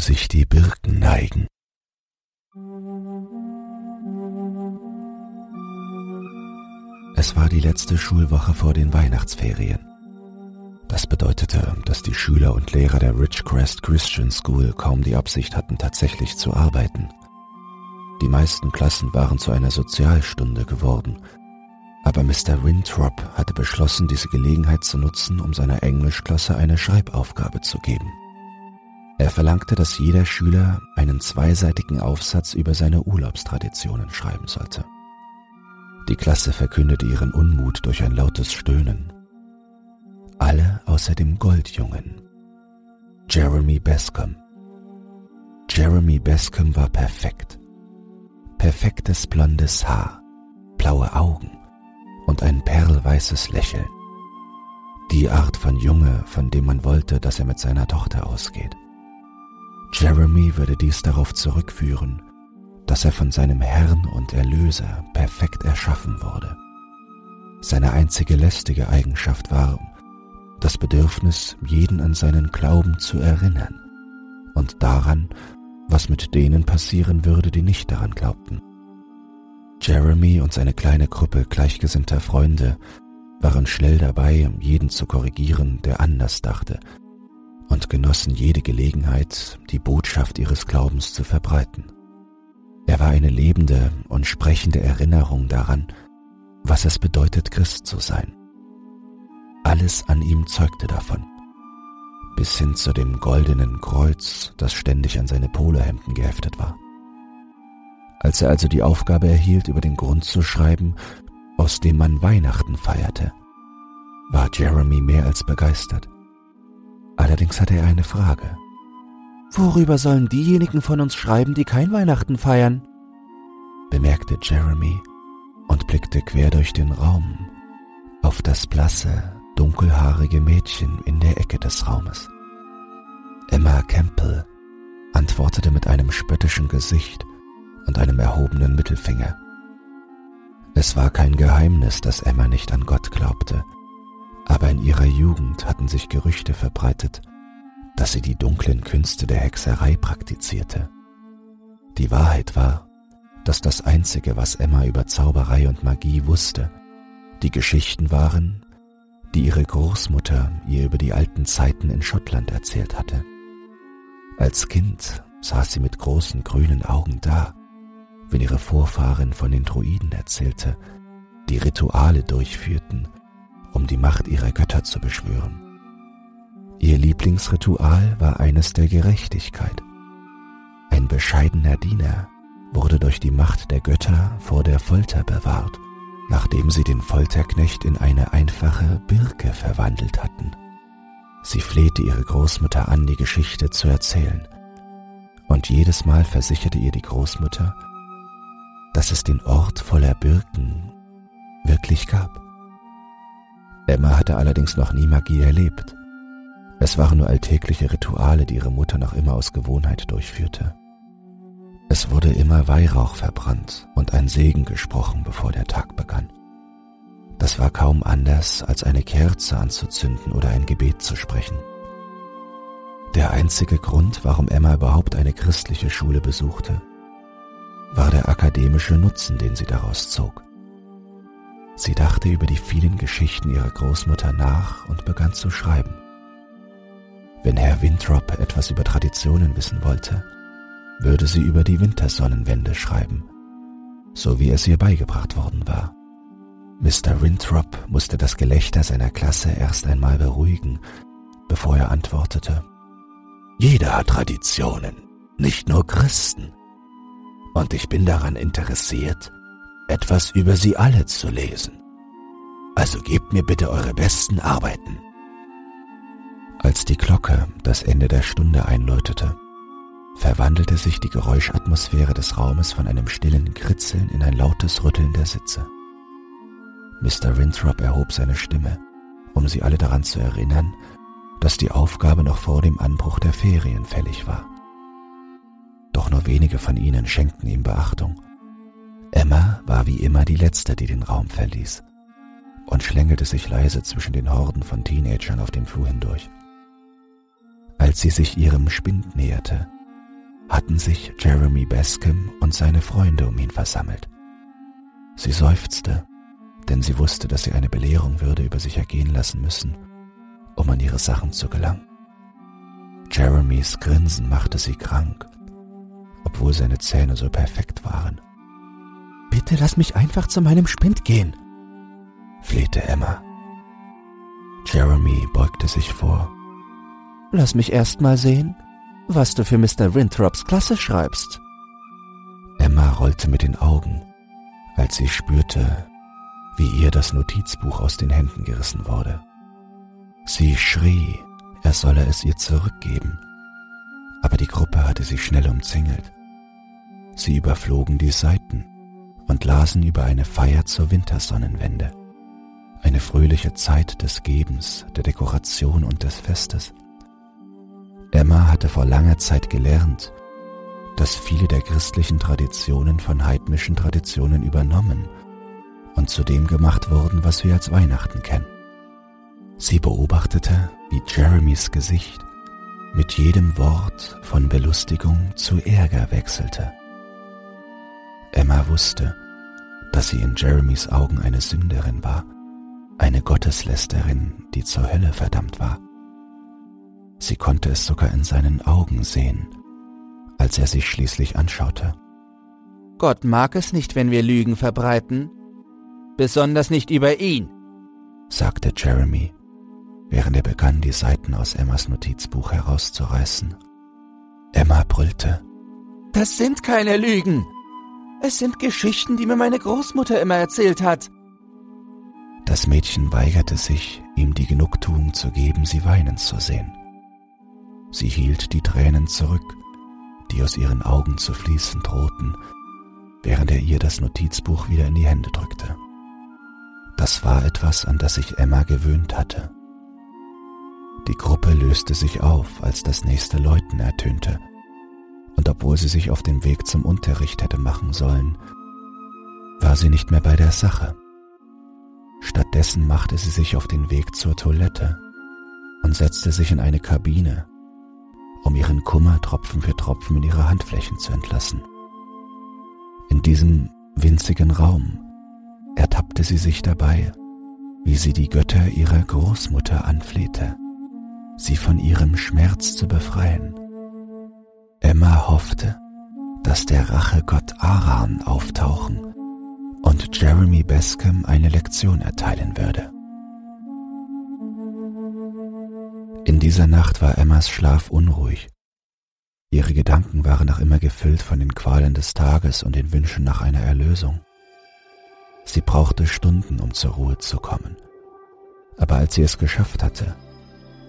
sich die Birken neigen. Es war die letzte Schulwoche vor den Weihnachtsferien. Das bedeutete, dass die Schüler und Lehrer der Ridgecrest Christian School kaum die Absicht hatten, tatsächlich zu arbeiten. Die meisten Klassen waren zu einer Sozialstunde geworden, aber Mr. Winthrop hatte beschlossen, diese Gelegenheit zu nutzen, um seiner Englischklasse eine Schreibaufgabe zu geben. Er verlangte, dass jeder Schüler einen zweiseitigen Aufsatz über seine Urlaubstraditionen schreiben sollte. Die Klasse verkündete ihren Unmut durch ein lautes Stöhnen. Alle außer dem Goldjungen. Jeremy Bascom. Jeremy Bascom war perfekt. Perfektes blondes Haar, blaue Augen und ein perlweißes Lächeln. Die Art von Junge, von dem man wollte, dass er mit seiner Tochter ausgeht. Jeremy würde dies darauf zurückführen, dass er von seinem Herrn und Erlöser perfekt erschaffen wurde. Seine einzige lästige Eigenschaft war das Bedürfnis, jeden an seinen Glauben zu erinnern und daran, was mit denen passieren würde, die nicht daran glaubten. Jeremy und seine kleine Gruppe gleichgesinnter Freunde waren schnell dabei, jeden zu korrigieren, der anders dachte, und genossen jede Gelegenheit, die Botschaft ihres Glaubens zu verbreiten. Er war eine lebende und sprechende Erinnerung daran, was es bedeutet, Christ zu sein. Alles an ihm zeugte davon, bis hin zu dem goldenen Kreuz, das ständig an seine Polohemden geheftet war. Als er also die Aufgabe erhielt, über den Grund zu schreiben, aus dem man Weihnachten feierte, war Jeremy mehr als begeistert. Allerdings hatte er eine Frage. Worüber sollen diejenigen von uns schreiben, die kein Weihnachten feiern? bemerkte Jeremy und blickte quer durch den Raum auf das blasse, dunkelhaarige Mädchen in der Ecke des Raumes. Emma Campbell antwortete mit einem spöttischen Gesicht und einem erhobenen Mittelfinger. Es war kein Geheimnis, dass Emma nicht an Gott glaubte, aber in ihrer Jugend hatten sich Gerüchte verbreitet, dass sie die dunklen Künste der Hexerei praktizierte. Die Wahrheit war, dass das Einzige, was Emma über Zauberei und Magie wusste, die Geschichten waren, die ihre Großmutter ihr über die alten Zeiten in Schottland erzählt hatte. Als Kind saß sie mit großen grünen Augen da wenn ihre Vorfahren von den Druiden erzählte, die Rituale durchführten, um die Macht ihrer Götter zu beschwören. Ihr Lieblingsritual war eines der Gerechtigkeit. Ein bescheidener Diener wurde durch die Macht der Götter vor der Folter bewahrt, nachdem sie den Folterknecht in eine einfache Birke verwandelt hatten. Sie flehte ihre Großmutter an, die Geschichte zu erzählen, und jedes Mal versicherte ihr die Großmutter, dass es den Ort voller Birken wirklich gab. Emma hatte allerdings noch nie Magie erlebt. Es waren nur alltägliche Rituale, die ihre Mutter noch immer aus Gewohnheit durchführte. Es wurde immer Weihrauch verbrannt und ein Segen gesprochen, bevor der Tag begann. Das war kaum anders, als eine Kerze anzuzünden oder ein Gebet zu sprechen. Der einzige Grund, warum Emma überhaupt eine christliche Schule besuchte, war der akademische Nutzen, den sie daraus zog. Sie dachte über die vielen Geschichten ihrer Großmutter nach und begann zu schreiben. Wenn Herr Winthrop etwas über Traditionen wissen wollte, würde sie über die Wintersonnenwende schreiben, so wie es ihr beigebracht worden war. Mr. Winthrop musste das Gelächter seiner Klasse erst einmal beruhigen, bevor er antwortete. Jeder hat Traditionen, nicht nur Christen und ich bin daran interessiert, etwas über sie alle zu lesen. Also gebt mir bitte eure besten Arbeiten. Als die Glocke das Ende der Stunde einläutete, verwandelte sich die Geräuschatmosphäre des Raumes von einem stillen Kritzeln in ein lautes Rütteln der Sitze. Mr. Winthrop erhob seine Stimme, um sie alle daran zu erinnern, dass die Aufgabe noch vor dem Anbruch der Ferien fällig war doch nur wenige von ihnen schenkten ihm Beachtung. Emma war wie immer die Letzte, die den Raum verließ und schlängelte sich leise zwischen den Horden von Teenagern auf dem Flur hindurch. Als sie sich ihrem Spind näherte, hatten sich Jeremy Bascom und seine Freunde um ihn versammelt. Sie seufzte, denn sie wusste, dass sie eine Belehrung würde über sich ergehen lassen müssen, um an ihre Sachen zu gelangen. Jeremys Grinsen machte sie krank, obwohl seine Zähne so perfekt waren. Bitte lass mich einfach zu meinem Spind gehen, flehte Emma. Jeremy beugte sich vor. Lass mich erst mal sehen, was du für Mr. Winthrops Klasse schreibst. Emma rollte mit den Augen, als sie spürte, wie ihr das Notizbuch aus den Händen gerissen wurde. Sie schrie, er solle es ihr zurückgeben, aber die Gruppe hatte sie schnell umzingelt. Sie überflogen die Seiten und lasen über eine Feier zur Wintersonnenwende, eine fröhliche Zeit des Gebens, der Dekoration und des Festes. Emma hatte vor langer Zeit gelernt, dass viele der christlichen Traditionen von heidnischen Traditionen übernommen und zu dem gemacht wurden, was wir als Weihnachten kennen. Sie beobachtete, wie Jeremys Gesicht mit jedem Wort von Belustigung zu Ärger wechselte. Emma wusste, dass sie in Jeremys Augen eine Sünderin war, eine Gotteslästerin, die zur Hölle verdammt war. Sie konnte es sogar in seinen Augen sehen, als er sich schließlich anschaute. Gott mag es nicht, wenn wir Lügen verbreiten, besonders nicht über ihn, sagte Jeremy, während er begann, die Seiten aus Emmas Notizbuch herauszureißen. Emma brüllte. Das sind keine Lügen. Es sind Geschichten, die mir meine Großmutter immer erzählt hat. Das Mädchen weigerte sich, ihm die Genugtuung zu geben, sie weinen zu sehen. Sie hielt die Tränen zurück, die aus ihren Augen zu fließen drohten, während er ihr das Notizbuch wieder in die Hände drückte. Das war etwas, an das sich Emma gewöhnt hatte. Die Gruppe löste sich auf, als das nächste Läuten ertönte, und obwohl sie sich auf den Weg zum Unterricht hätte machen sollen, war sie nicht mehr bei der Sache. Stattdessen machte sie sich auf den Weg zur Toilette und setzte sich in eine Kabine, um ihren Kummer Tropfen für Tropfen in ihre Handflächen zu entlassen. In diesem winzigen Raum ertappte sie sich dabei, wie sie die Götter ihrer Großmutter anflehte, sie von ihrem Schmerz zu befreien. Emma hoffte, dass der Rachegott Aran auftauchen und Jeremy Bascom eine Lektion erteilen würde. In dieser Nacht war Emmas Schlaf unruhig. Ihre Gedanken waren noch immer gefüllt von den Qualen des Tages und den Wünschen nach einer Erlösung. Sie brauchte Stunden, um zur Ruhe zu kommen. Aber als sie es geschafft hatte,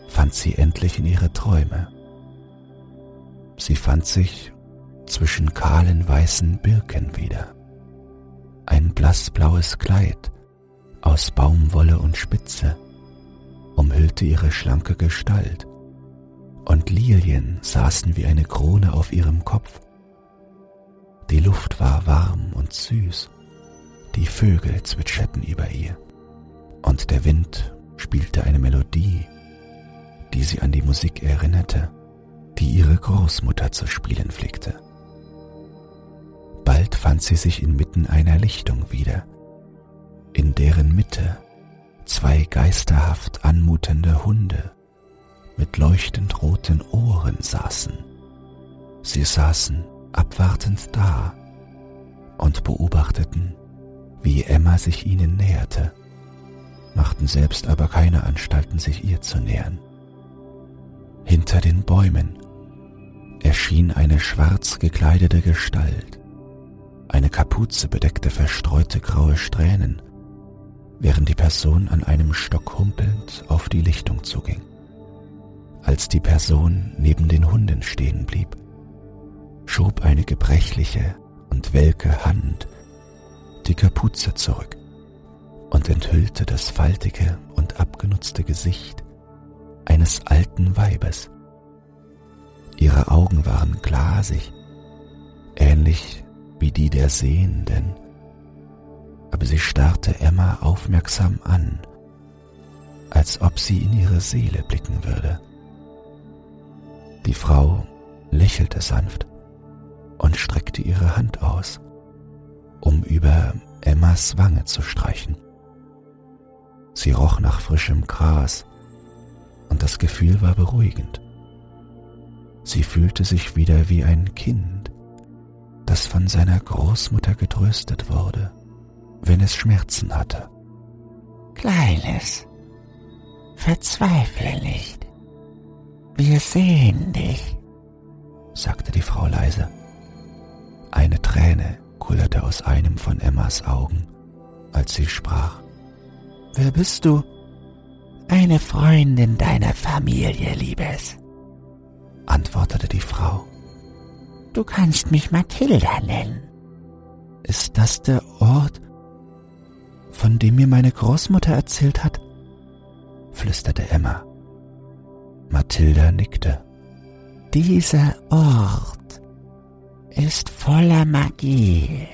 fand sie endlich in ihre Träume. Sie fand sich zwischen kahlen weißen Birken wieder. Ein blassblaues Kleid aus Baumwolle und Spitze umhüllte ihre schlanke Gestalt, und Lilien saßen wie eine Krone auf ihrem Kopf. Die Luft war warm und süß, die Vögel zwitscherten über ihr, und der Wind spielte eine Melodie, die sie an die Musik erinnerte, die ihre Großmutter zu spielen pflegte. Bald fand sie sich inmitten einer Lichtung wieder, in deren Mitte zwei geisterhaft anmutende Hunde mit leuchtend roten Ohren saßen. Sie saßen abwartend da und beobachteten, wie Emma sich ihnen näherte, machten selbst aber keine Anstalten, sich ihr zu nähern. Hinter den Bäumen erschien eine schwarz gekleidete Gestalt. Eine Kapuze bedeckte verstreute graue Strähnen während die Person an einem Stock humpelnd auf die Lichtung zuging. Als die Person neben den Hunden stehen blieb, schob eine gebrechliche und welke Hand die Kapuze zurück und enthüllte das faltige und abgenutzte Gesicht eines alten Weibes. Ihre Augen waren glasig, ähnlich wie die der Sehenden, aber sie starrte Emma aufmerksam an, als ob sie in ihre Seele blicken würde. Die Frau lächelte sanft und streckte ihre Hand aus, um über Emmas Wange zu streichen. Sie roch nach frischem Gras und das Gefühl war beruhigend. Sie fühlte sich wieder wie ein Kind, das von seiner Großmutter getröstet wurde, wenn es Schmerzen hatte. Kleines, verzweifle nicht. Wir sehen dich, sagte die Frau leise. Eine Träne kullerte aus einem von Emmas Augen, als sie sprach. Wer bist du? Eine Freundin deiner Familie, Liebes, antwortete die Frau. Du kannst mich Mathilda nennen. Ist das der Ort, von dem mir meine Großmutter erzählt hat? flüsterte Emma. Mathilda nickte. Dieser Ort ist voller Magie.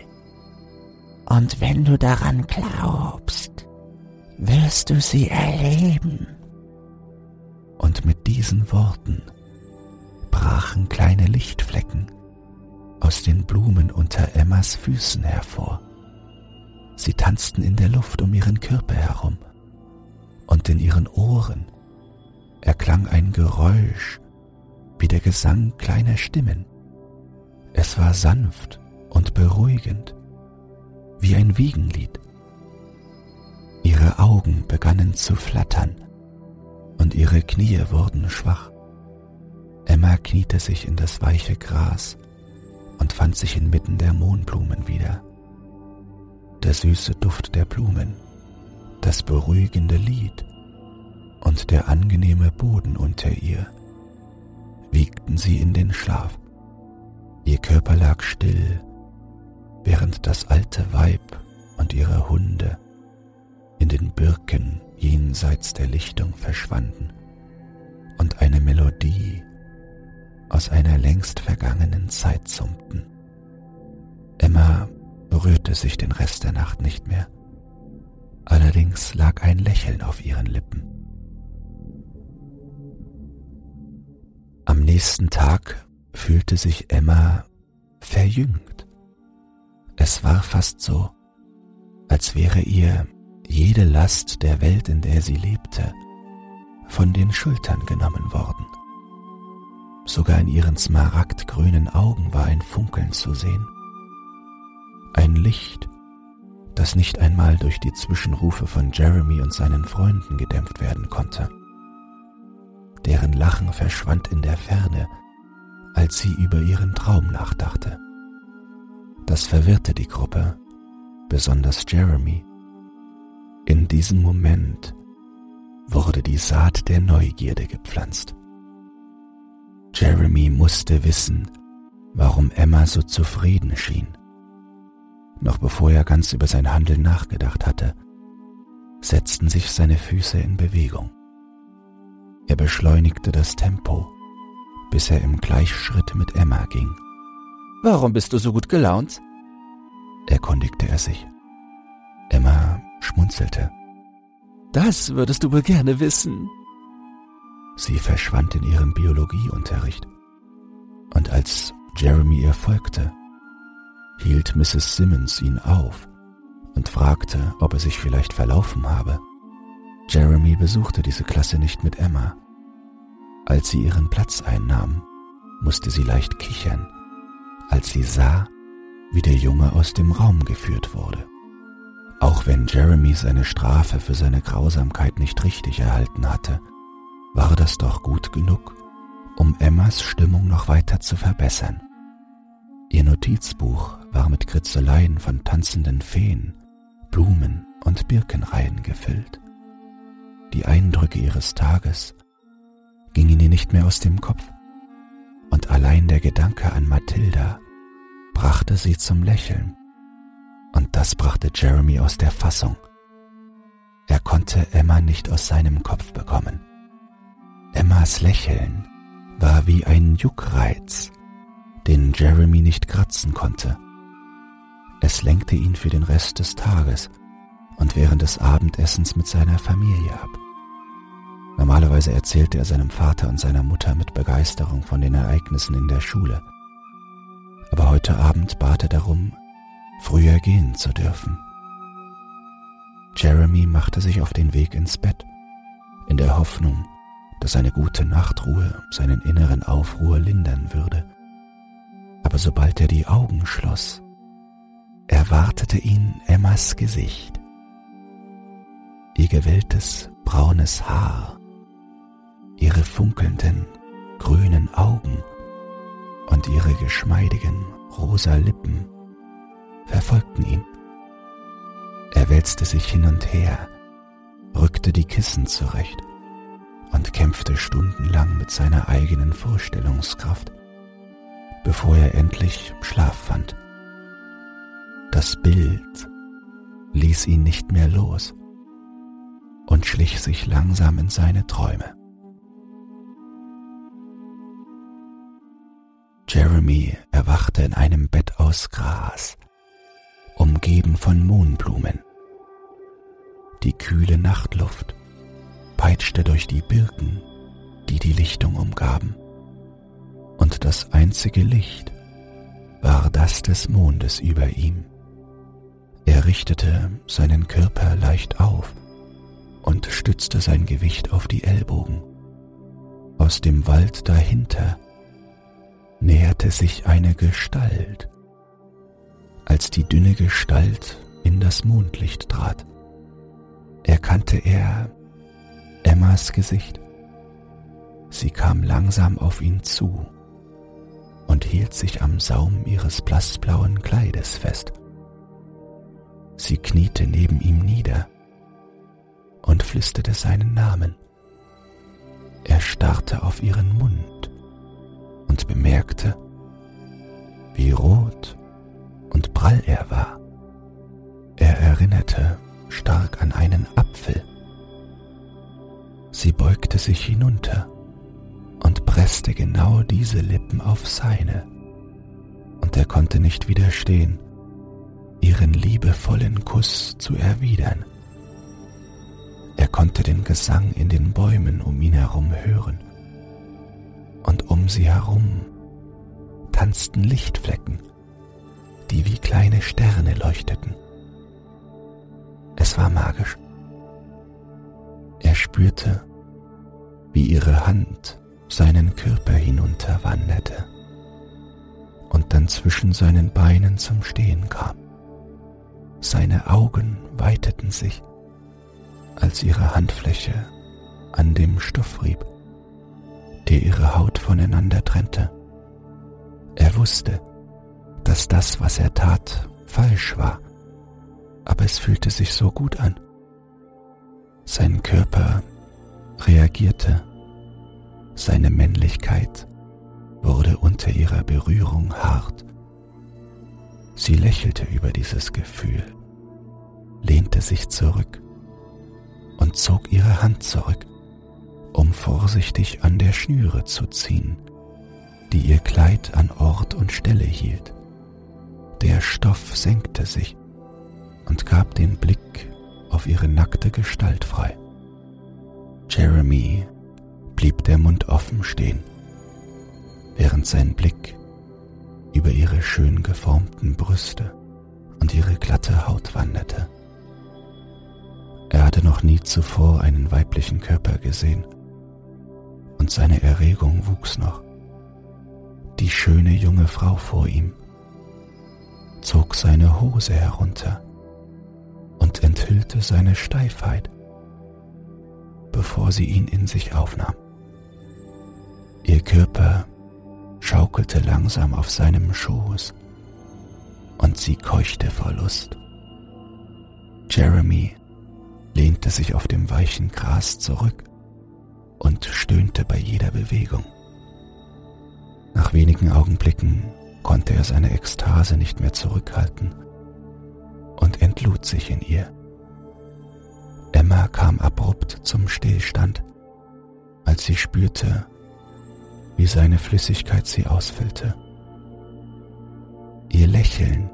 Und wenn du daran glaubst, wirst du sie erleben. Und mit diesen Worten brachen kleine Lichtflecken aus den Blumen unter Emmas Füßen hervor. Sie tanzten in der Luft um ihren Körper herum, und in ihren Ohren erklang ein Geräusch wie der Gesang kleiner Stimmen. Es war sanft und beruhigend, wie ein Wiegenlied. Ihre Augen begannen zu flattern und ihre Knie wurden schwach. Emma kniete sich in das weiche Gras und fand sich inmitten der Mohnblumen wieder. Der süße Duft der Blumen, das beruhigende Lied und der angenehme Boden unter ihr wiegten sie in den Schlaf. Ihr Körper lag still, während das alte Weib und ihre Hunde in den Birken jenseits der Lichtung verschwanden und eine Melodie aus einer längst vergangenen Zeit summten. Emma berührte sich den Rest der Nacht nicht mehr. Allerdings lag ein Lächeln auf ihren Lippen. Am nächsten Tag fühlte sich Emma verjüngt. Es war fast so, als wäre ihr jede Last der Welt, in der sie lebte, von den Schultern genommen worden. Sogar in ihren smaragdgrünen Augen war ein Funkeln zu sehen. Ein Licht, das nicht einmal durch die Zwischenrufe von Jeremy und seinen Freunden gedämpft werden konnte. Deren Lachen verschwand in der Ferne, als sie über ihren Traum nachdachte. Das verwirrte die Gruppe, besonders Jeremy. In diesem Moment wurde die Saat der Neugierde gepflanzt. Jeremy musste wissen, warum Emma so zufrieden schien. Noch bevor er ganz über sein Handeln nachgedacht hatte, setzten sich seine Füße in Bewegung. Er beschleunigte das Tempo, bis er im Gleichschritt mit Emma ging. Warum bist du so gut gelaunt? erkundigte er sich. Emma schmunzelte. Das würdest du wohl gerne wissen. Sie verschwand in ihrem Biologieunterricht. Und als Jeremy ihr folgte, hielt Mrs. Simmons ihn auf und fragte, ob er sich vielleicht verlaufen habe. Jeremy besuchte diese Klasse nicht mit Emma. Als sie ihren Platz einnahm, musste sie leicht kichern, als sie sah, wie der Junge aus dem Raum geführt wurde. Auch wenn Jeremy seine Strafe für seine Grausamkeit nicht richtig erhalten hatte, war das doch gut genug, um Emmas Stimmung noch weiter zu verbessern. Ihr Notizbuch war mit Kritzeleien von tanzenden Feen, Blumen und Birkenreihen gefüllt. Die Eindrücke ihres Tages gingen ihr nicht mehr aus dem Kopf, und allein der Gedanke an Mathilda brachte sie zum Lächeln, und das brachte Jeremy aus der Fassung. Er konnte Emma nicht aus seinem Kopf bekommen. Emmas Lächeln war wie ein Juckreiz, den Jeremy nicht kratzen konnte. Es lenkte ihn für den Rest des Tages und während des Abendessens mit seiner Familie ab. Normalerweise erzählte er seinem Vater und seiner Mutter mit Begeisterung von den Ereignissen in der Schule. aber heute Abend bat er darum, früher gehen zu dürfen. Jeremy machte sich auf den Weg ins Bett, in der Hoffnung, dass eine gute Nachtruhe seinen inneren Aufruhr lindern würde. Aber sobald er die Augen schloss, erwartete ihn Emmas Gesicht. Ihr gewelltes braunes Haar, ihre funkelnden grünen Augen und ihre geschmeidigen rosa Lippen verfolgten ihn. Er wälzte sich hin und her, rückte die Kissen zurecht und kämpfte stundenlang mit seiner eigenen Vorstellungskraft, bevor er endlich Schlaf fand. Das Bild ließ ihn nicht mehr los und schlich sich langsam in seine Träume. Jeremy erwachte in einem Bett aus Gras, umgeben von Mohnblumen. Die kühle Nachtluft peitschte durch die Birken, die die Lichtung umgaben, und das einzige Licht war das des Mondes über ihm. Er richtete seinen Körper leicht auf und stützte sein Gewicht auf die Ellbogen. Aus dem Wald dahinter näherte sich eine Gestalt. Als die dünne Gestalt in das Mondlicht trat, erkannte er Emmas Gesicht. Sie kam langsam auf ihn zu und hielt sich am Saum ihres blassblauen Kleides fest. Sie kniete neben ihm nieder und flüsterte seinen Namen. Er starrte auf ihren Mund und bemerkte, wie rot und prall er war. Er erinnerte stark an einen Apfel. Sie beugte sich hinunter und presste genau diese Lippen auf seine, und er konnte nicht widerstehen, ihren liebevollen Kuss zu erwidern. Er konnte den Gesang in den Bäumen um ihn herum hören und um sie herum tanzten Lichtflecken, die wie kleine Sterne leuchteten. Es war magisch. Er spürte, wie ihre Hand seinen Körper hinunterwanderte und dann zwischen seinen Beinen zum Stehen kam. Seine Augen weiteten sich, als ihre Handfläche an dem Stoff rieb der ihre Haut voneinander trennte. Er wusste, dass das, was er tat, falsch war, aber es fühlte sich so gut an. Sein Körper reagierte, seine Männlichkeit wurde unter ihrer Berührung hart. Sie lächelte über dieses Gefühl, lehnte sich zurück und zog ihre Hand zurück um vorsichtig an der Schnüre zu ziehen, die ihr Kleid an Ort und Stelle hielt. Der Stoff senkte sich und gab den Blick auf ihre nackte Gestalt frei. Jeremy blieb der Mund offen stehen, während sein Blick über ihre schön geformten Brüste und ihre glatte Haut wanderte. Er hatte noch nie zuvor einen weiblichen Körper gesehen und seine Erregung wuchs noch. Die schöne junge Frau vor ihm zog seine Hose herunter und enthüllte seine Steifheit, bevor sie ihn in sich aufnahm. Ihr Körper schaukelte langsam auf seinem Schoß und sie keuchte vor Lust. Jeremy lehnte sich auf dem weichen Gras zurück und stöhnte bei jeder Bewegung. Nach wenigen Augenblicken konnte er seine Ekstase nicht mehr zurückhalten und entlud sich in ihr. Emma kam abrupt zum Stillstand, als sie spürte, wie seine Flüssigkeit sie ausfüllte. Ihr Lächeln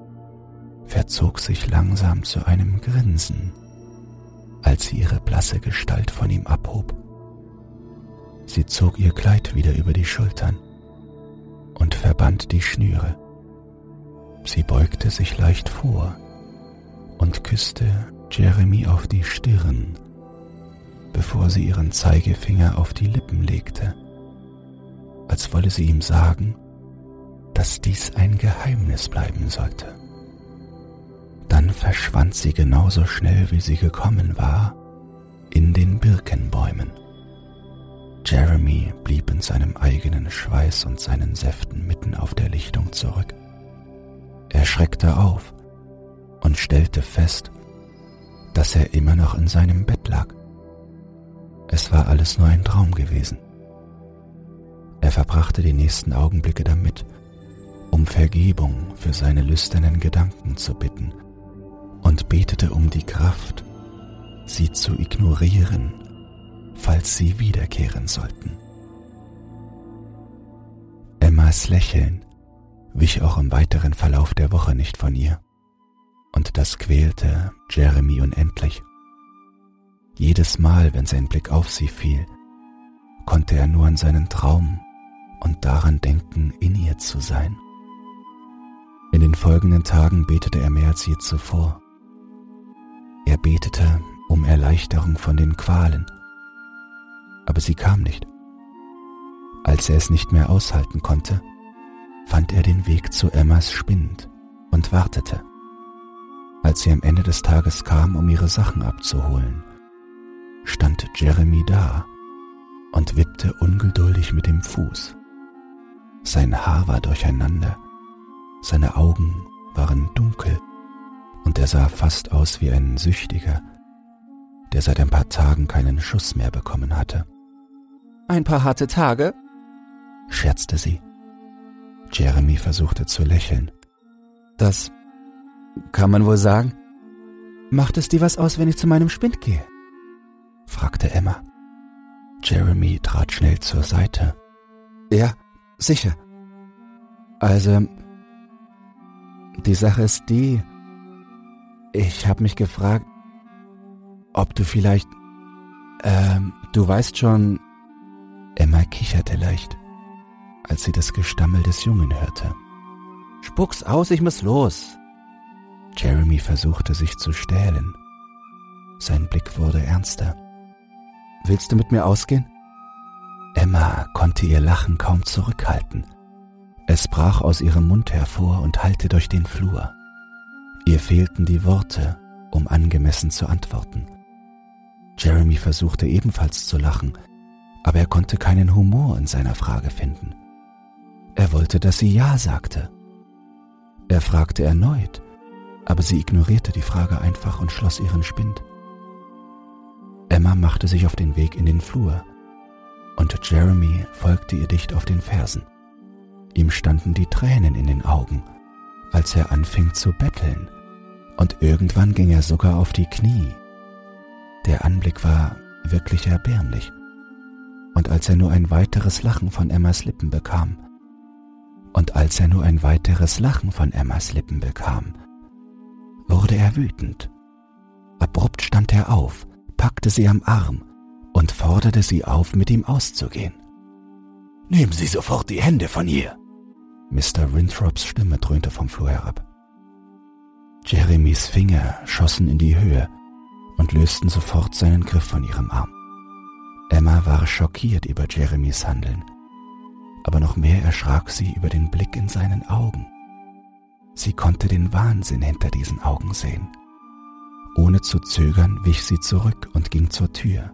verzog sich langsam zu einem Grinsen, als sie ihre blasse Gestalt von ihm abhob. Sie zog ihr Kleid wieder über die Schultern und verband die Schnüre, Sie beugte sich leicht vor und küsste Jeremy auf die Stirn, bevor sie ihren Zeigefinger auf die Lippen legte, als wolle sie ihm sagen, dass dies ein Geheimnis bleiben sollte. Dann verschwand sie genauso schnell, wie sie gekommen war, in den Birkenbäumen. Jeremy blieb in seinem eigenen Schweiß und seinen Säften mitten auf der Lichtung zurück. Er schreckte auf und stellte fest, dass er immer noch in seinem Bett lag. Es war alles nur ein Traum gewesen. Er verbrachte die nächsten Augenblicke damit, um Vergebung für seine lüsternen Gedanken zu bitten und betete um die Kraft, sie zu ignorieren, falls sie wiederkehren sollten. Emmas Lächeln wich auch im weiteren Verlauf der Woche nicht von ihr, und das quälte Jeremy unendlich. Jedes Mal, wenn sein Blick auf sie fiel, konnte er nur an seinen Traum und daran denken, in ihr zu sein. In den folgenden Tagen betete er mehr als je zuvor. Er betete um Erleichterung von den Qualen, aber sie kam nicht. Als er es nicht mehr aushalten konnte, fand er den Weg zu Emmas Spind und wartete. Als sie am Ende des Tages kam, um ihre Sachen abzuholen, stand Jeremy da und wippte ungeduldig mit dem Fuß. Sein Haar war durcheinander, seine Augen waren dunkel und er sah fast aus wie ein Süchtiger, der seit ein paar Tagen keinen Schuss mehr bekommen hatte. Ein paar harte Tage? scherzte sie. Jeremy versuchte zu lächeln. Das kann man wohl sagen. Macht es dir was aus, wenn ich zu meinem Spind gehe? fragte Emma. Jeremy trat schnell zur Seite. Ja, sicher. Also, die Sache ist die, ich habe mich gefragt, ob du vielleicht, ähm, du weißt schon, Emma kicherte leicht, als sie das Gestammel des Jungen hörte. Spuck's aus, ich muss los. Jeremy versuchte sich zu stählen. Sein Blick wurde ernster. Willst du mit mir ausgehen? Emma konnte ihr Lachen kaum zurückhalten. Es brach aus ihrem Mund hervor und hallte durch den Flur. Ihr fehlten die Worte, um angemessen zu antworten. Jeremy versuchte ebenfalls zu lachen, aber er konnte keinen Humor in seiner Frage finden. Er wollte, dass sie Ja sagte. Er fragte erneut, aber sie ignorierte die Frage einfach und schloss ihren Spind. Emma machte sich auf den Weg in den Flur, und Jeremy folgte ihr dicht auf den Fersen. Ihm standen die Tränen in den Augen, als er anfing zu betteln, und irgendwann ging er sogar auf die Knie. Der Anblick war wirklich erbärmlich, und als er nur ein weiteres Lachen von Emmas Lippen bekam, und als er nur ein weiteres Lachen von Emmas Lippen bekam, wurde er wütend. Abrupt stand er auf, packte sie am Arm und forderte sie auf, mit ihm auszugehen. Nehmen Sie sofort die Hände von ihr! Mr. Winthrops Stimme dröhnte vom Flur herab. Jeremys Finger schossen in die Höhe und lösten sofort seinen Griff von ihrem Arm. Emma war schockiert über Jeremys Handeln, aber noch mehr erschrak sie über den Blick in seinen Augen. Sie konnte den Wahnsinn hinter diesen Augen sehen. Ohne zu zögern wich sie zurück und ging zur Tür.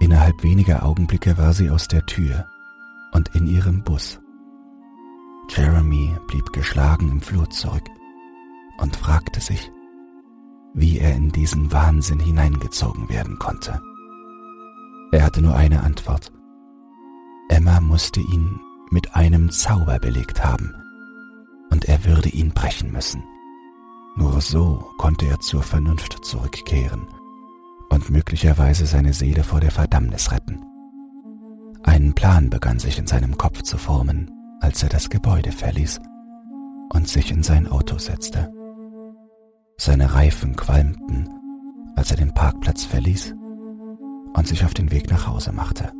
Innerhalb weniger Augenblicke war sie aus der Tür und in ihrem Bus. Jeremy blieb geschlagen im Flur zurück und fragte sich, wie er in diesen Wahnsinn hineingezogen werden konnte. Er hatte nur eine Antwort. Emma musste ihn mit einem Zauber belegt haben, und er würde ihn brechen müssen. Nur so konnte er zur Vernunft zurückkehren und möglicherweise seine Seele vor der Verdammnis retten. Ein Plan begann sich in seinem Kopf zu formen, als er das Gebäude verließ und sich in sein Auto setzte. Seine Reifen qualmten, als er den Parkplatz verließ und sich auf den Weg nach Hause machte.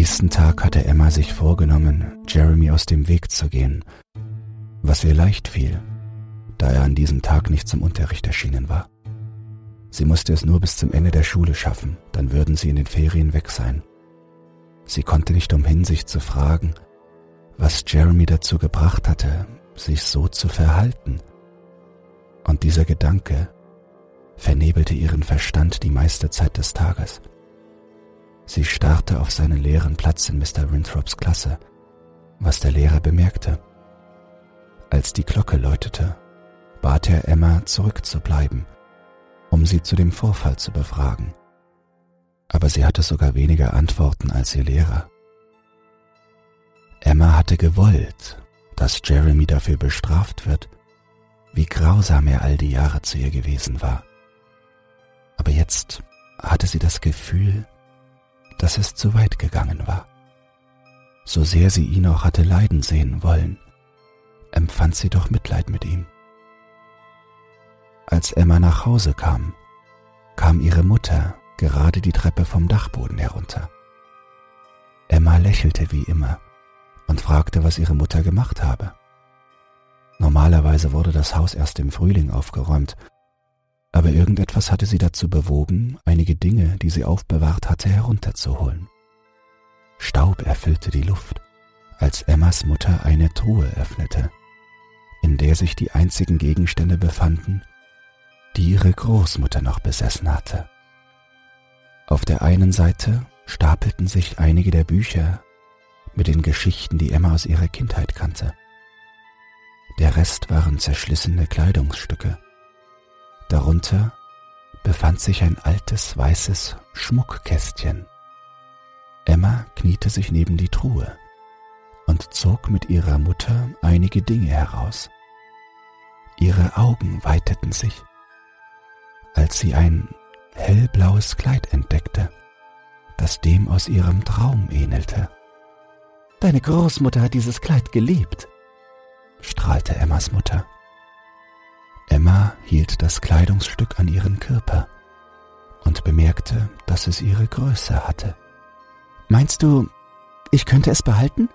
Nächsten Tag hatte Emma sich vorgenommen, Jeremy aus dem Weg zu gehen, was ihr leicht fiel, da er an diesem Tag nicht zum Unterricht erschienen war. Sie musste es nur bis zum Ende der Schule schaffen, dann würden sie in den Ferien weg sein. Sie konnte nicht umhin, sich zu fragen, was Jeremy dazu gebracht hatte, sich so zu verhalten. Und dieser Gedanke vernebelte ihren Verstand die meiste Zeit des Tages. Sie starrte auf seinen leeren Platz in Mr. Winthrops Klasse, was der Lehrer bemerkte. Als die Glocke läutete, bat er Emma zurückzubleiben um sie zu dem Vorfall zu befragen. Aber sie hatte sogar weniger Antworten als ihr Lehrer. Emma hatte gewollt, dass Jeremy dafür bestraft wird, wie grausam er all die Jahre zu ihr gewesen war. Aber jetzt hatte sie das Gefühl, dass es zu weit gegangen war. So sehr sie ihn auch hatte leiden sehen wollen, empfand sie doch Mitleid mit ihm. Als Emma nach Hause kam, kam ihre Mutter gerade die Treppe vom Dachboden herunter. Emma lächelte wie immer und fragte, was ihre Mutter gemacht habe. Normalerweise wurde das Haus erst im Frühling aufgeräumt, aber irgendetwas hatte sie dazu bewogen, einige Dinge, die sie aufbewahrt hatte, herunterzuholen. Staub erfüllte die Luft, als Emmas Mutter eine Truhe öffnete, in der sich die einzigen Gegenstände befanden, die ihre Großmutter noch besessen hatte. Auf der einen Seite stapelten sich einige der Bücher mit den Geschichten, die Emma aus ihrer Kindheit kannte. Der Rest waren zerschlissene Kleidungsstücke. Darunter befand sich ein altes weißes Schmuckkästchen. Emma kniete sich neben die Truhe und zog mit ihrer Mutter einige Dinge heraus. Ihre Augen weiteten sich als sie ein hellblaues Kleid entdeckte, das dem aus ihrem Traum ähnelte. Deine Großmutter hat dieses Kleid geliebt, strahlte Emmas Mutter. Emma hielt das Kleidungsstück an ihren Körper und bemerkte, dass es ihre Größe hatte. Meinst du, ich könnte es behalten?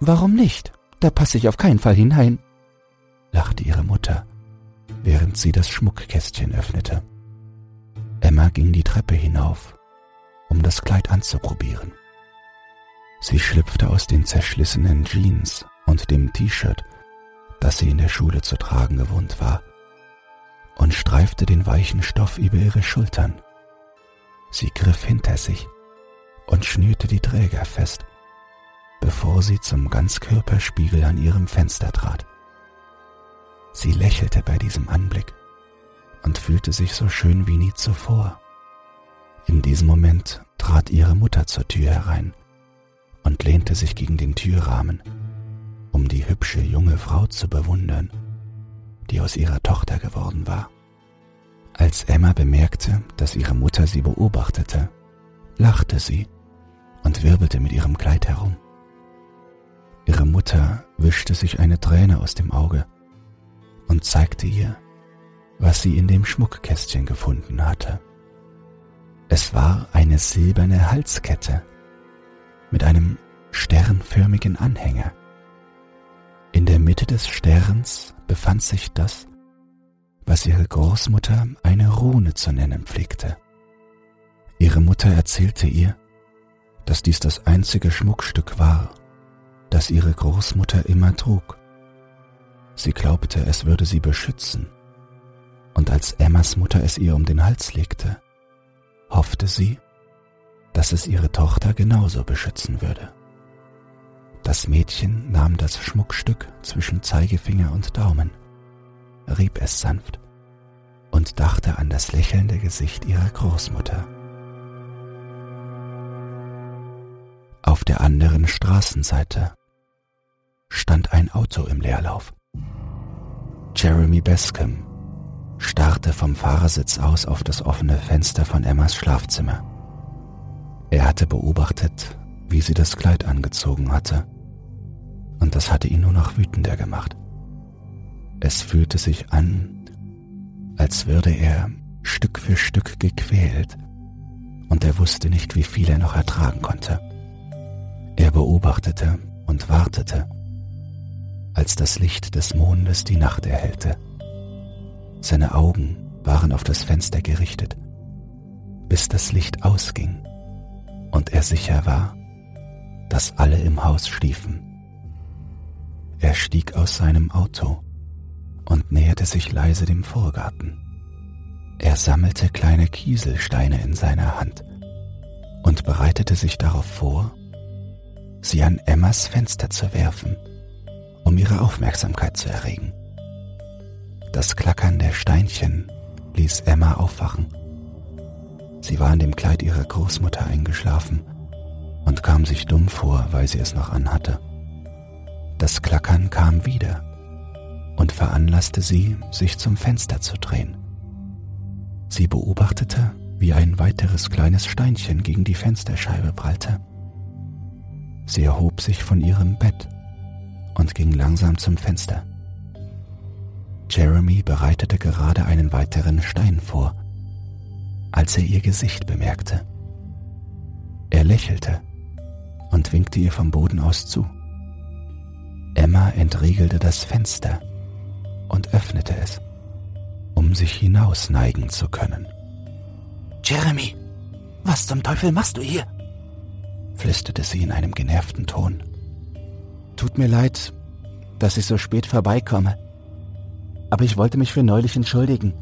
Warum nicht? Da passe ich auf keinen Fall hinein, lachte ihre Mutter während sie das Schmuckkästchen öffnete. Emma ging die Treppe hinauf, um das Kleid anzuprobieren. Sie schlüpfte aus den zerschlissenen Jeans und dem T-Shirt, das sie in der Schule zu tragen gewohnt war, und streifte den weichen Stoff über ihre Schultern. Sie griff hinter sich und schnürte die Träger fest, bevor sie zum Ganzkörperspiegel an ihrem Fenster trat. Sie lächelte bei diesem Anblick und fühlte sich so schön wie nie zuvor. In diesem Moment trat ihre Mutter zur Tür herein und lehnte sich gegen den Türrahmen, um die hübsche junge Frau zu bewundern, die aus ihrer Tochter geworden war. Als Emma bemerkte, dass ihre Mutter sie beobachtete, lachte sie und wirbelte mit ihrem Kleid herum. Ihre Mutter wischte sich eine Träne aus dem Auge und zeigte ihr, was sie in dem Schmuckkästchen gefunden hatte. Es war eine silberne Halskette mit einem sternförmigen Anhänger. In der Mitte des Sterns befand sich das, was ihre Großmutter eine Rune zu nennen pflegte. Ihre Mutter erzählte ihr, dass dies das einzige Schmuckstück war, das ihre Großmutter immer trug Sie glaubte, es würde sie beschützen. Und als Emmas Mutter es ihr um den Hals legte, hoffte sie, dass es ihre Tochter genauso beschützen würde. Das Mädchen nahm das Schmuckstück zwischen Zeigefinger und Daumen, rieb es sanft und dachte an das lächelnde Gesicht ihrer Großmutter. Auf der anderen Straßenseite stand ein Auto im Leerlauf. Jeremy Bascom starrte vom Fahrersitz aus auf das offene Fenster von Emmas Schlafzimmer. Er hatte beobachtet, wie sie das Kleid angezogen hatte, und das hatte ihn nur noch wütender gemacht. Es fühlte sich an, als würde er Stück für Stück gequält, und er wusste nicht, wie viel er noch ertragen konnte. Er beobachtete und wartete, als das Licht des Mondes die Nacht erhellte. Seine Augen waren auf das Fenster gerichtet, bis das Licht ausging und er sicher war, dass alle im Haus schliefen. Er stieg aus seinem Auto und näherte sich leise dem Vorgarten. Er sammelte kleine Kieselsteine in seiner Hand und bereitete sich darauf vor, sie an Emmas Fenster zu werfen, um ihre Aufmerksamkeit zu erregen. Das Klackern der Steinchen ließ Emma aufwachen. Sie war in dem Kleid ihrer Großmutter eingeschlafen und kam sich dumm vor, weil sie es noch anhatte. Das Klackern kam wieder und veranlasste sie, sich zum Fenster zu drehen. Sie beobachtete, wie ein weiteres kleines Steinchen gegen die Fensterscheibe prallte. Sie erhob sich von ihrem Bett und ging langsam zum Fenster. Jeremy bereitete gerade einen weiteren Stein vor, als er ihr Gesicht bemerkte. Er lächelte und winkte ihr vom Boden aus zu. Emma entriegelte das Fenster und öffnete es, um sich hinausneigen zu können. Jeremy, was zum Teufel machst du hier? flüsterte sie in einem genervten Ton. Tut mir leid, dass ich so spät vorbeikomme, aber ich wollte mich für neulich entschuldigen,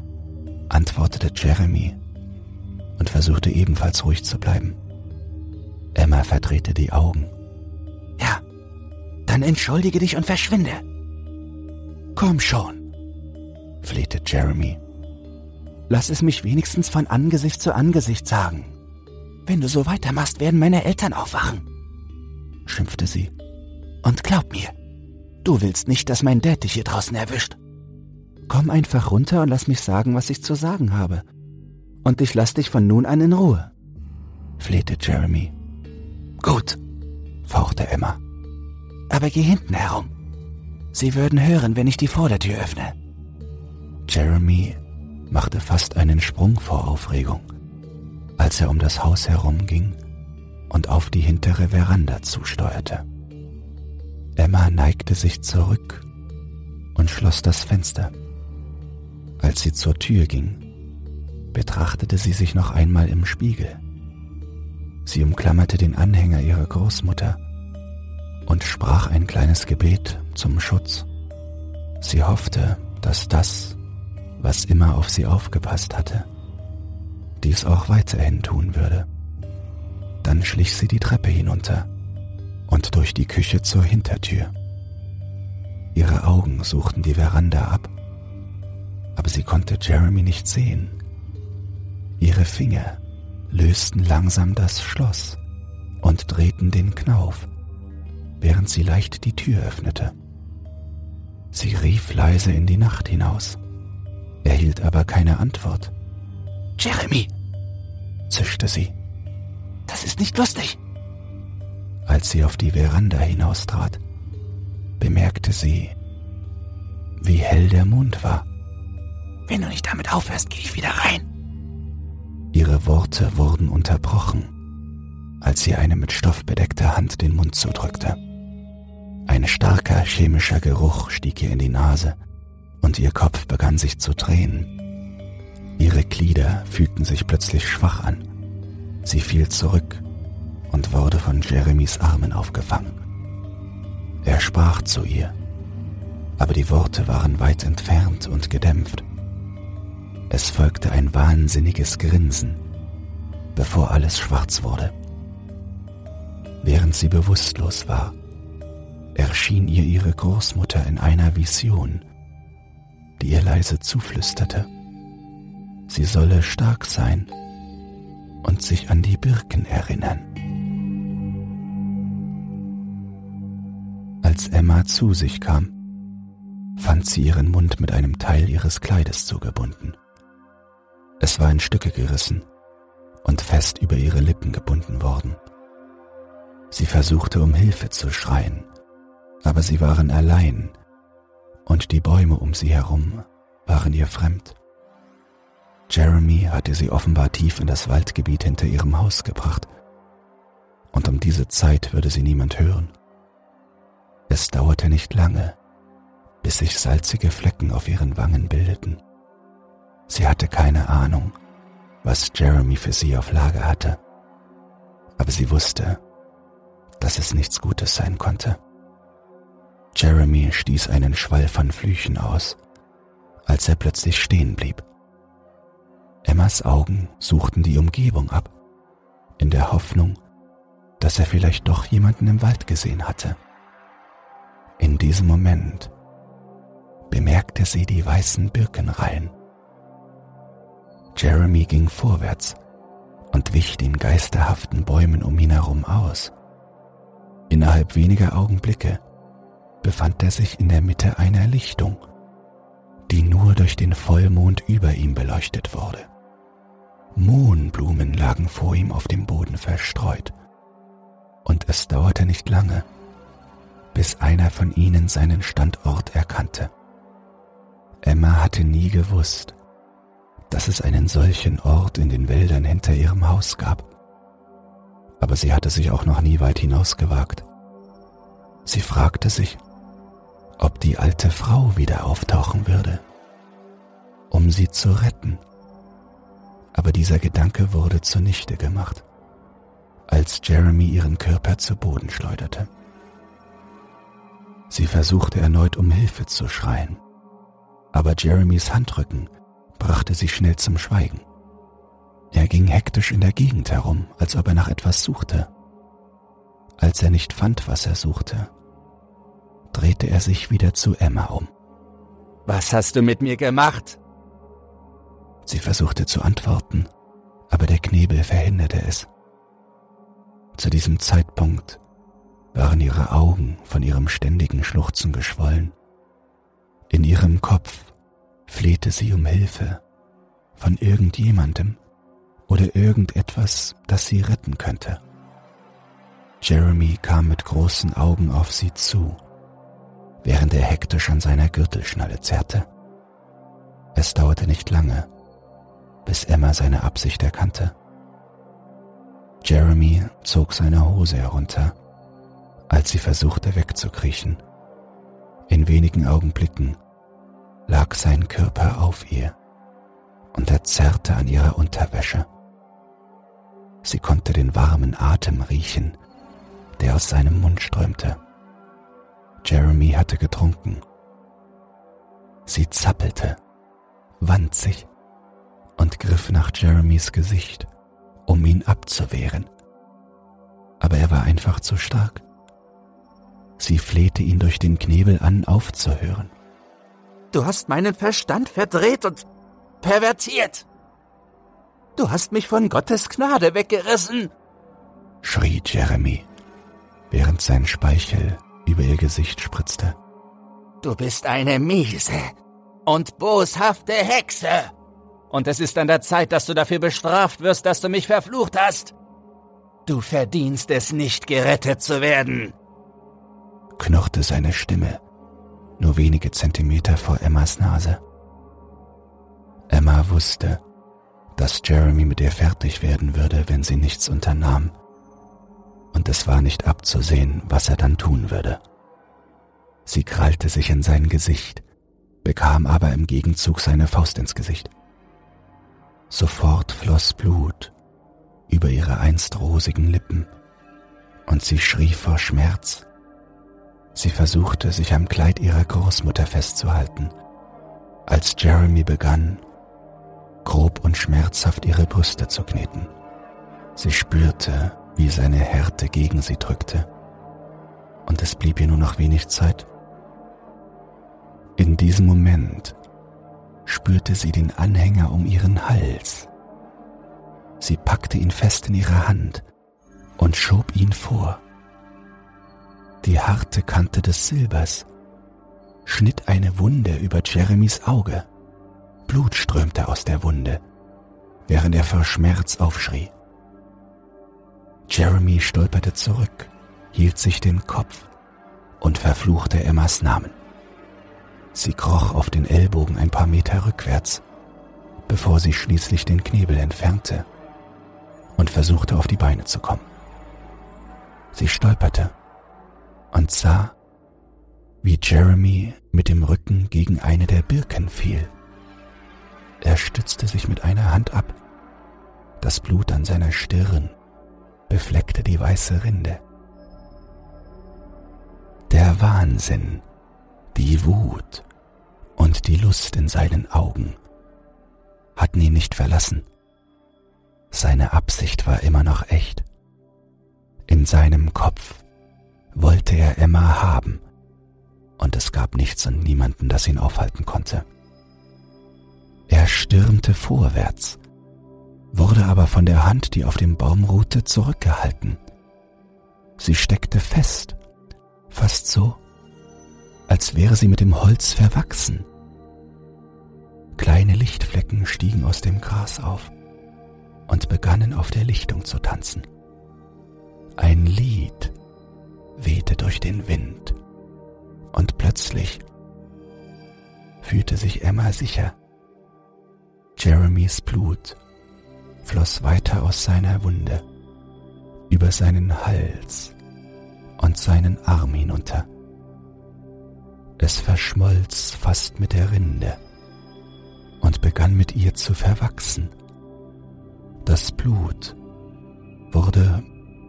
antwortete Jeremy und versuchte ebenfalls ruhig zu bleiben. Emma verdrehte die Augen. Ja, dann entschuldige dich und verschwinde. Komm schon, flehte Jeremy. Lass es mich wenigstens von Angesicht zu Angesicht sagen. Wenn du so weitermachst, werden meine Eltern aufwachen, schimpfte sie. Und glaub mir, du willst nicht, dass mein Dad dich hier draußen erwischt. Komm einfach runter und lass mich sagen, was ich zu sagen habe. Und ich lass dich von nun an in Ruhe, flehte Jeremy. Gut, fauchte Emma. Aber geh hinten herum. Sie würden hören, wenn ich die Vordertür öffne. Jeremy machte fast einen Sprung vor Aufregung, als er um das Haus herumging und auf die hintere Veranda zusteuerte. Emma neigte sich zurück und schloss das Fenster. Als sie zur Tür ging, betrachtete sie sich noch einmal im Spiegel. Sie umklammerte den Anhänger ihrer Großmutter und sprach ein kleines Gebet zum Schutz. Sie hoffte, dass das, was immer auf sie aufgepasst hatte, dies auch weiterhin tun würde. Dann schlich sie die Treppe hinunter und durch die Küche zur Hintertür. Ihre Augen suchten die Veranda ab aber sie konnte Jeremy nicht sehen. Ihre Finger lösten langsam das Schloss und drehten den Knauf, während sie leicht die Tür öffnete. Sie rief leise in die Nacht hinaus, erhielt aber keine Antwort. Jeremy! zischte sie. Das ist nicht lustig. Als sie auf die Veranda hinaustrat, bemerkte sie, wie hell der Mond war. Wenn du nicht damit aufhörst, gehe ich wieder rein. Ihre Worte wurden unterbrochen, als sie eine mit Stoff bedeckte Hand den Mund zudrückte. Ein starker chemischer Geruch stieg ihr in die Nase und ihr Kopf begann sich zu drehen. Ihre Glieder fühlten sich plötzlich schwach an. Sie fiel zurück und wurde von Jeremys Armen aufgefangen. Er sprach zu ihr, aber die Worte waren weit entfernt und gedämpft. Es folgte ein wahnsinniges Grinsen, bevor alles schwarz wurde. Während sie bewusstlos war, erschien ihr ihre Großmutter in einer Vision, die ihr leise zuflüsterte. Sie solle stark sein und sich an die Birken erinnern. Als Emma zu sich kam, fand sie ihren Mund mit einem Teil ihres Kleides zugebunden. Es war in Stücke gerissen und fest über ihre Lippen gebunden worden. Sie versuchte um Hilfe zu schreien, aber sie waren allein und die Bäume um sie herum waren ihr fremd. Jeremy hatte sie offenbar tief in das Waldgebiet hinter ihrem Haus gebracht und um diese Zeit würde sie niemand hören. Es dauerte nicht lange, bis sich salzige Flecken auf ihren Wangen bildeten. Sie hatte keine Ahnung, was Jeremy für sie auf Lager hatte, aber sie wusste, dass es nichts Gutes sein konnte. Jeremy stieß einen Schwall von Flüchen aus, als er plötzlich stehen blieb. Emmas Augen suchten die Umgebung ab, in der Hoffnung, dass er vielleicht doch jemanden im Wald gesehen hatte. In diesem Moment bemerkte sie die weißen Birkenreihen. Jeremy ging vorwärts und wich den geisterhaften Bäumen um ihn herum aus. Innerhalb weniger Augenblicke befand er sich in der Mitte einer Lichtung, die nur durch den Vollmond über ihm beleuchtet wurde. Mohnblumen lagen vor ihm auf dem Boden verstreut, und es dauerte nicht lange, bis einer von ihnen seinen Standort erkannte. Emma hatte nie gewusst, dass es einen solchen Ort in den Wäldern hinter ihrem Haus gab. Aber sie hatte sich auch noch nie weit hinausgewagt. Sie fragte sich, ob die alte Frau wieder auftauchen würde, um sie zu retten. Aber dieser Gedanke wurde zunichte gemacht, als Jeremy ihren Körper zu Boden schleuderte. Sie versuchte erneut um Hilfe zu schreien, aber Jeremys Handrücken brachte sie schnell zum Schweigen. Er ging hektisch in der Gegend herum, als ob er nach etwas suchte. Als er nicht fand, was er suchte, drehte er sich wieder zu Emma um. Was hast du mit mir gemacht? Sie versuchte zu antworten, aber der Knebel verhinderte es. Zu diesem Zeitpunkt waren ihre Augen von ihrem ständigen Schluchzen geschwollen. In ihrem Kopf flehte sie um Hilfe von irgendjemandem oder irgendetwas, das sie retten könnte. Jeremy kam mit großen Augen auf sie zu, während er hektisch an seiner Gürtelschnalle zerrte. Es dauerte nicht lange, bis Emma seine Absicht erkannte. Jeremy zog seine Hose herunter, als sie versuchte wegzukriechen. In wenigen Augenblicken lag sein Körper auf ihr und er zerrte an ihrer Unterwäsche. Sie konnte den warmen Atem riechen, der aus seinem Mund strömte. Jeremy hatte getrunken. Sie zappelte, wand sich und griff nach Jeremys Gesicht, um ihn abzuwehren. Aber er war einfach zu stark. Sie flehte ihn durch den Knebel an, aufzuhören. Du hast meinen Verstand verdreht und pervertiert. Du hast mich von Gottes Gnade weggerissen, schrie Jeremy, während sein Speichel über ihr Gesicht spritzte. Du bist eine miese und boshafte Hexe. Und es ist an der Zeit, dass du dafür bestraft wirst, dass du mich verflucht hast. Du verdienst es nicht, gerettet zu werden. Knurrte seine Stimme nur wenige Zentimeter vor Emmas Nase. Emma wusste, dass Jeremy mit ihr fertig werden würde, wenn sie nichts unternahm, und es war nicht abzusehen, was er dann tun würde. Sie krallte sich in sein Gesicht, bekam aber im Gegenzug seine Faust ins Gesicht. Sofort floss Blut über ihre einst rosigen Lippen, und sie schrie vor Schmerz Sie versuchte, sich am Kleid ihrer Großmutter festzuhalten, als Jeremy begann, grob und schmerzhaft ihre Brüste zu kneten. Sie spürte, wie seine Härte gegen sie drückte, und es blieb ihr nur noch wenig Zeit. In diesem Moment spürte sie den Anhänger um ihren Hals. Sie packte ihn fest in ihre Hand und schob ihn vor die harte Kante des Silbers, schnitt eine Wunde über Jeremys Auge. Blut strömte aus der Wunde, während er vor Schmerz aufschrie. Jeremy stolperte zurück, hielt sich den Kopf und verfluchte Emmas Namen. Sie kroch auf den Ellbogen ein paar Meter rückwärts, bevor sie schließlich den Knebel entfernte und versuchte auf die Beine zu kommen. Sie stolperte und sah, wie Jeremy mit dem Rücken gegen eine der Birken fiel. Er stützte sich mit einer Hand ab. Das Blut an seiner Stirn befleckte die weiße Rinde. Der Wahnsinn, die Wut und die Lust in seinen Augen hatten ihn nicht verlassen. Seine Absicht war immer noch echt. In seinem Kopf wollte er Emma haben, und es gab nichts und niemanden, das ihn aufhalten konnte. Er stürmte vorwärts, wurde aber von der Hand, die auf dem Baum ruhte, zurückgehalten. Sie steckte fest, fast so, als wäre sie mit dem Holz verwachsen. Kleine Lichtflecken stiegen aus dem Gras auf und begannen auf der Lichtung zu tanzen. Ein Lied wehte durch den Wind und plötzlich fühlte sich Emma sicher. Jeremys Blut floss weiter aus seiner Wunde über seinen Hals und seinen Arm hinunter. Es verschmolz fast mit der Rinde und begann mit ihr zu verwachsen. Das Blut wurde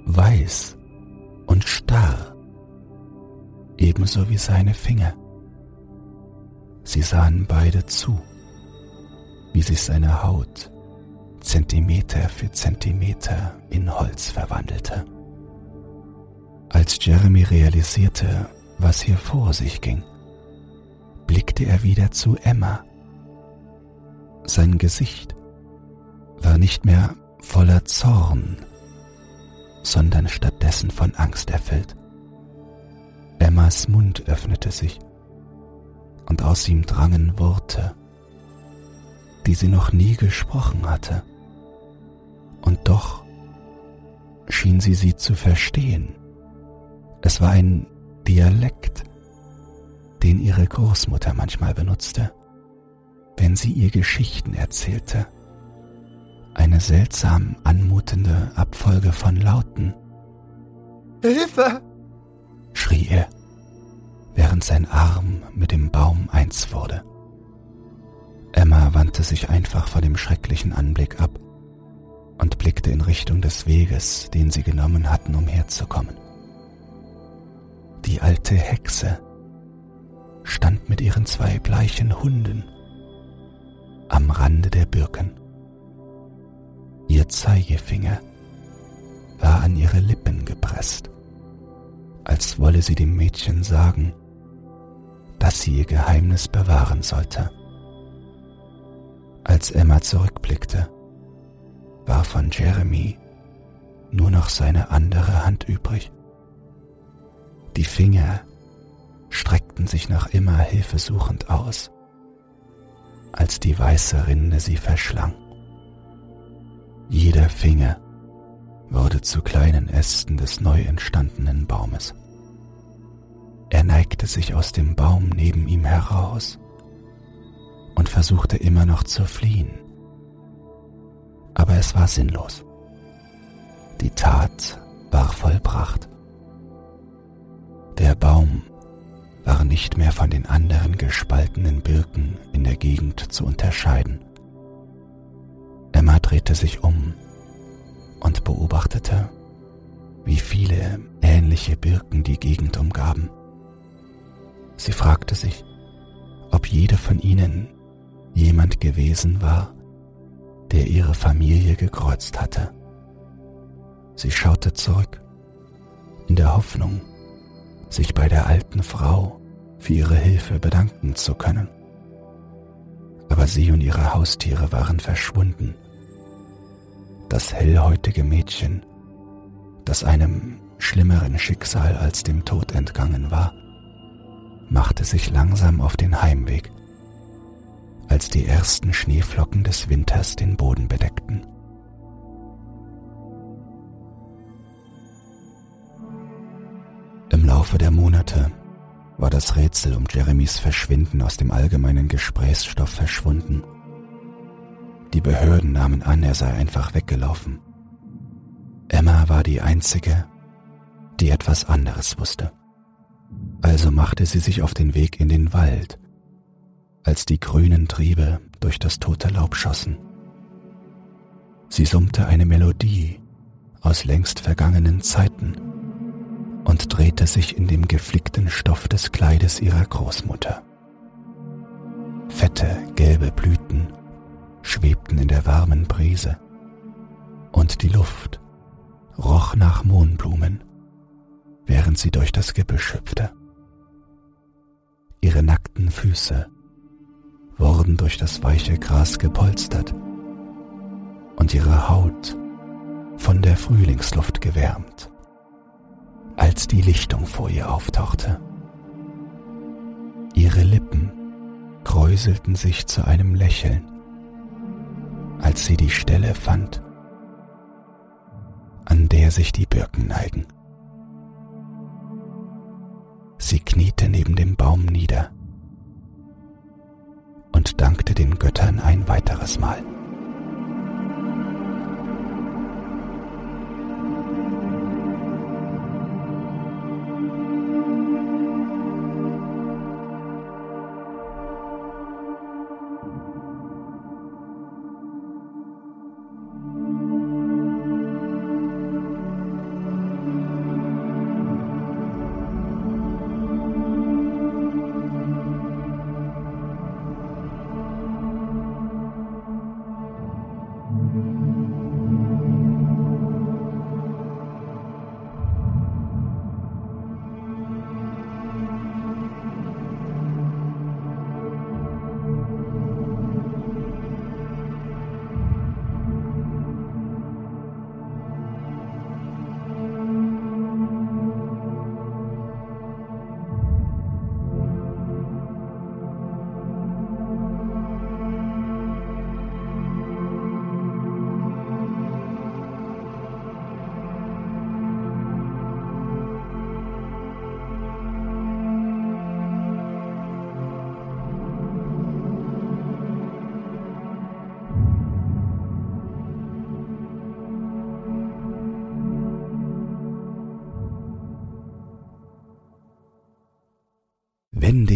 weiß und starr, ebenso wie seine Finger. Sie sahen beide zu, wie sich seine Haut Zentimeter für Zentimeter in Holz verwandelte. Als Jeremy realisierte, was hier vor sich ging, blickte er wieder zu Emma. Sein Gesicht war nicht mehr voller Zorn, sondern stattdessen von Angst erfüllt. Emmas Mund öffnete sich und aus ihm drangen Worte, die sie noch nie gesprochen hatte. Und doch schien sie sie zu verstehen. Es war ein Dialekt, den ihre Großmutter manchmal benutzte, wenn sie ihr Geschichten erzählte eine seltsam anmutende Abfolge von Lauten. Hilfe! schrie er, während sein Arm mit dem Baum eins wurde. Emma wandte sich einfach vor dem schrecklichen Anblick ab und blickte in Richtung des Weges, den sie genommen hatten, um herzukommen. Die alte Hexe stand mit ihren zwei bleichen Hunden am Rande der Birken. Ihr Zeigefinger war an ihre Lippen gepresst, als wolle sie dem Mädchen sagen, dass sie ihr Geheimnis bewahren sollte. Als Emma zurückblickte, war von Jeremy nur noch seine andere Hand übrig. Die Finger streckten sich noch immer hilfesuchend aus, als die weiße Rinde sie verschlang. Jeder Finger wurde zu kleinen Ästen des neu entstandenen Baumes. Er neigte sich aus dem Baum neben ihm heraus und versuchte immer noch zu fliehen. Aber es war sinnlos. Die Tat war vollbracht. Der Baum war nicht mehr von den anderen gespaltenen Birken in der Gegend zu unterscheiden. Emma drehte sich um und beobachtete, wie viele ähnliche Birken die Gegend umgaben. Sie fragte sich, ob jede von ihnen jemand gewesen war, der ihre Familie gekreuzt hatte. Sie schaute zurück, in der Hoffnung, sich bei der alten Frau für ihre Hilfe bedanken zu können aber sie und ihre Haustiere waren verschwunden. Das hellhäutige Mädchen, das einem schlimmeren Schicksal als dem Tod entgangen war, machte sich langsam auf den Heimweg, als die ersten Schneeflocken des Winters den Boden bedeckten. Im Laufe der Monate war das Rätsel um Jeremys Verschwinden aus dem allgemeinen Gesprächsstoff verschwunden. Die Behörden nahmen an, er sei einfach weggelaufen. Emma war die Einzige, die etwas anderes wusste. Also machte sie sich auf den Weg in den Wald, als die grünen Triebe durch das tote Laub schossen. Sie summte eine Melodie aus längst vergangenen Zeiten und drehte sich in dem geflickten Stoff des Kleides ihrer Großmutter. Fette, gelbe Blüten schwebten in der warmen Brise und die Luft roch nach Mohnblumen, während sie durch das Gebüsch hüpfte. Ihre nackten Füße wurden durch das weiche Gras gepolstert und ihre Haut von der Frühlingsluft gewärmt, als die Lichtung vor ihr auftauchte. Ihre Lippen kräuselten sich zu einem Lächeln, als sie die Stelle fand, an der sich die Birken neigen. Sie kniete neben dem Baum nieder und dankte den Göttern ein weiteres Mal.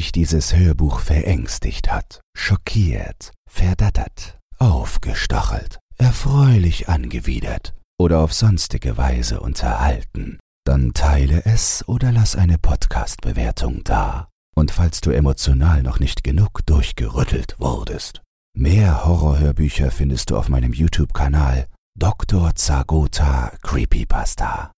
Dich dieses Hörbuch verängstigt hat, schockiert, verdattert, aufgestachelt, erfreulich angewidert oder auf sonstige Weise unterhalten, dann teile es oder lass eine Podcast-Bewertung da. Und falls du emotional noch nicht genug durchgerüttelt wurdest, mehr Horrorhörbücher findest du auf meinem YouTube-Kanal Dr. Zagota Creepypasta.